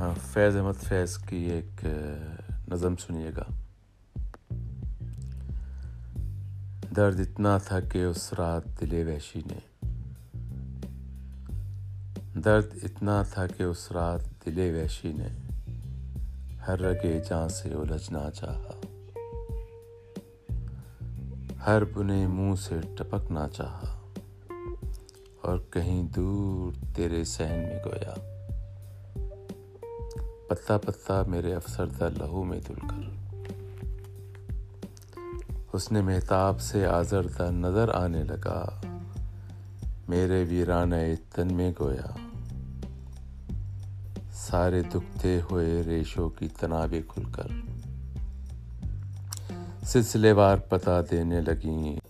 ہاں فیض احمد فیض کی ایک نظم سنیے گا۔ درد اتنا تھا کہ اس رات دل وحشی نے۔ درد اتنا تھا کہ اس رات دل وحشی نے ہر رگے جاں سے الجھنا چاہا۔ ہر بنے منہ سے ٹپکنا چاہا۔ اور کہیں دور تیرے سہن میں گویا۔ پتا پتا میرے افسردہ لہو میں دل کر۔ اس نے محتاب سے آزردہ نظر آنے لگا۔ میرے ویرانہ تن میں گویا۔ سارے دکھتے ہوئے ریشوں کی تنابیں کھل کر۔ سلسلے وار پتا دینے لگیں۔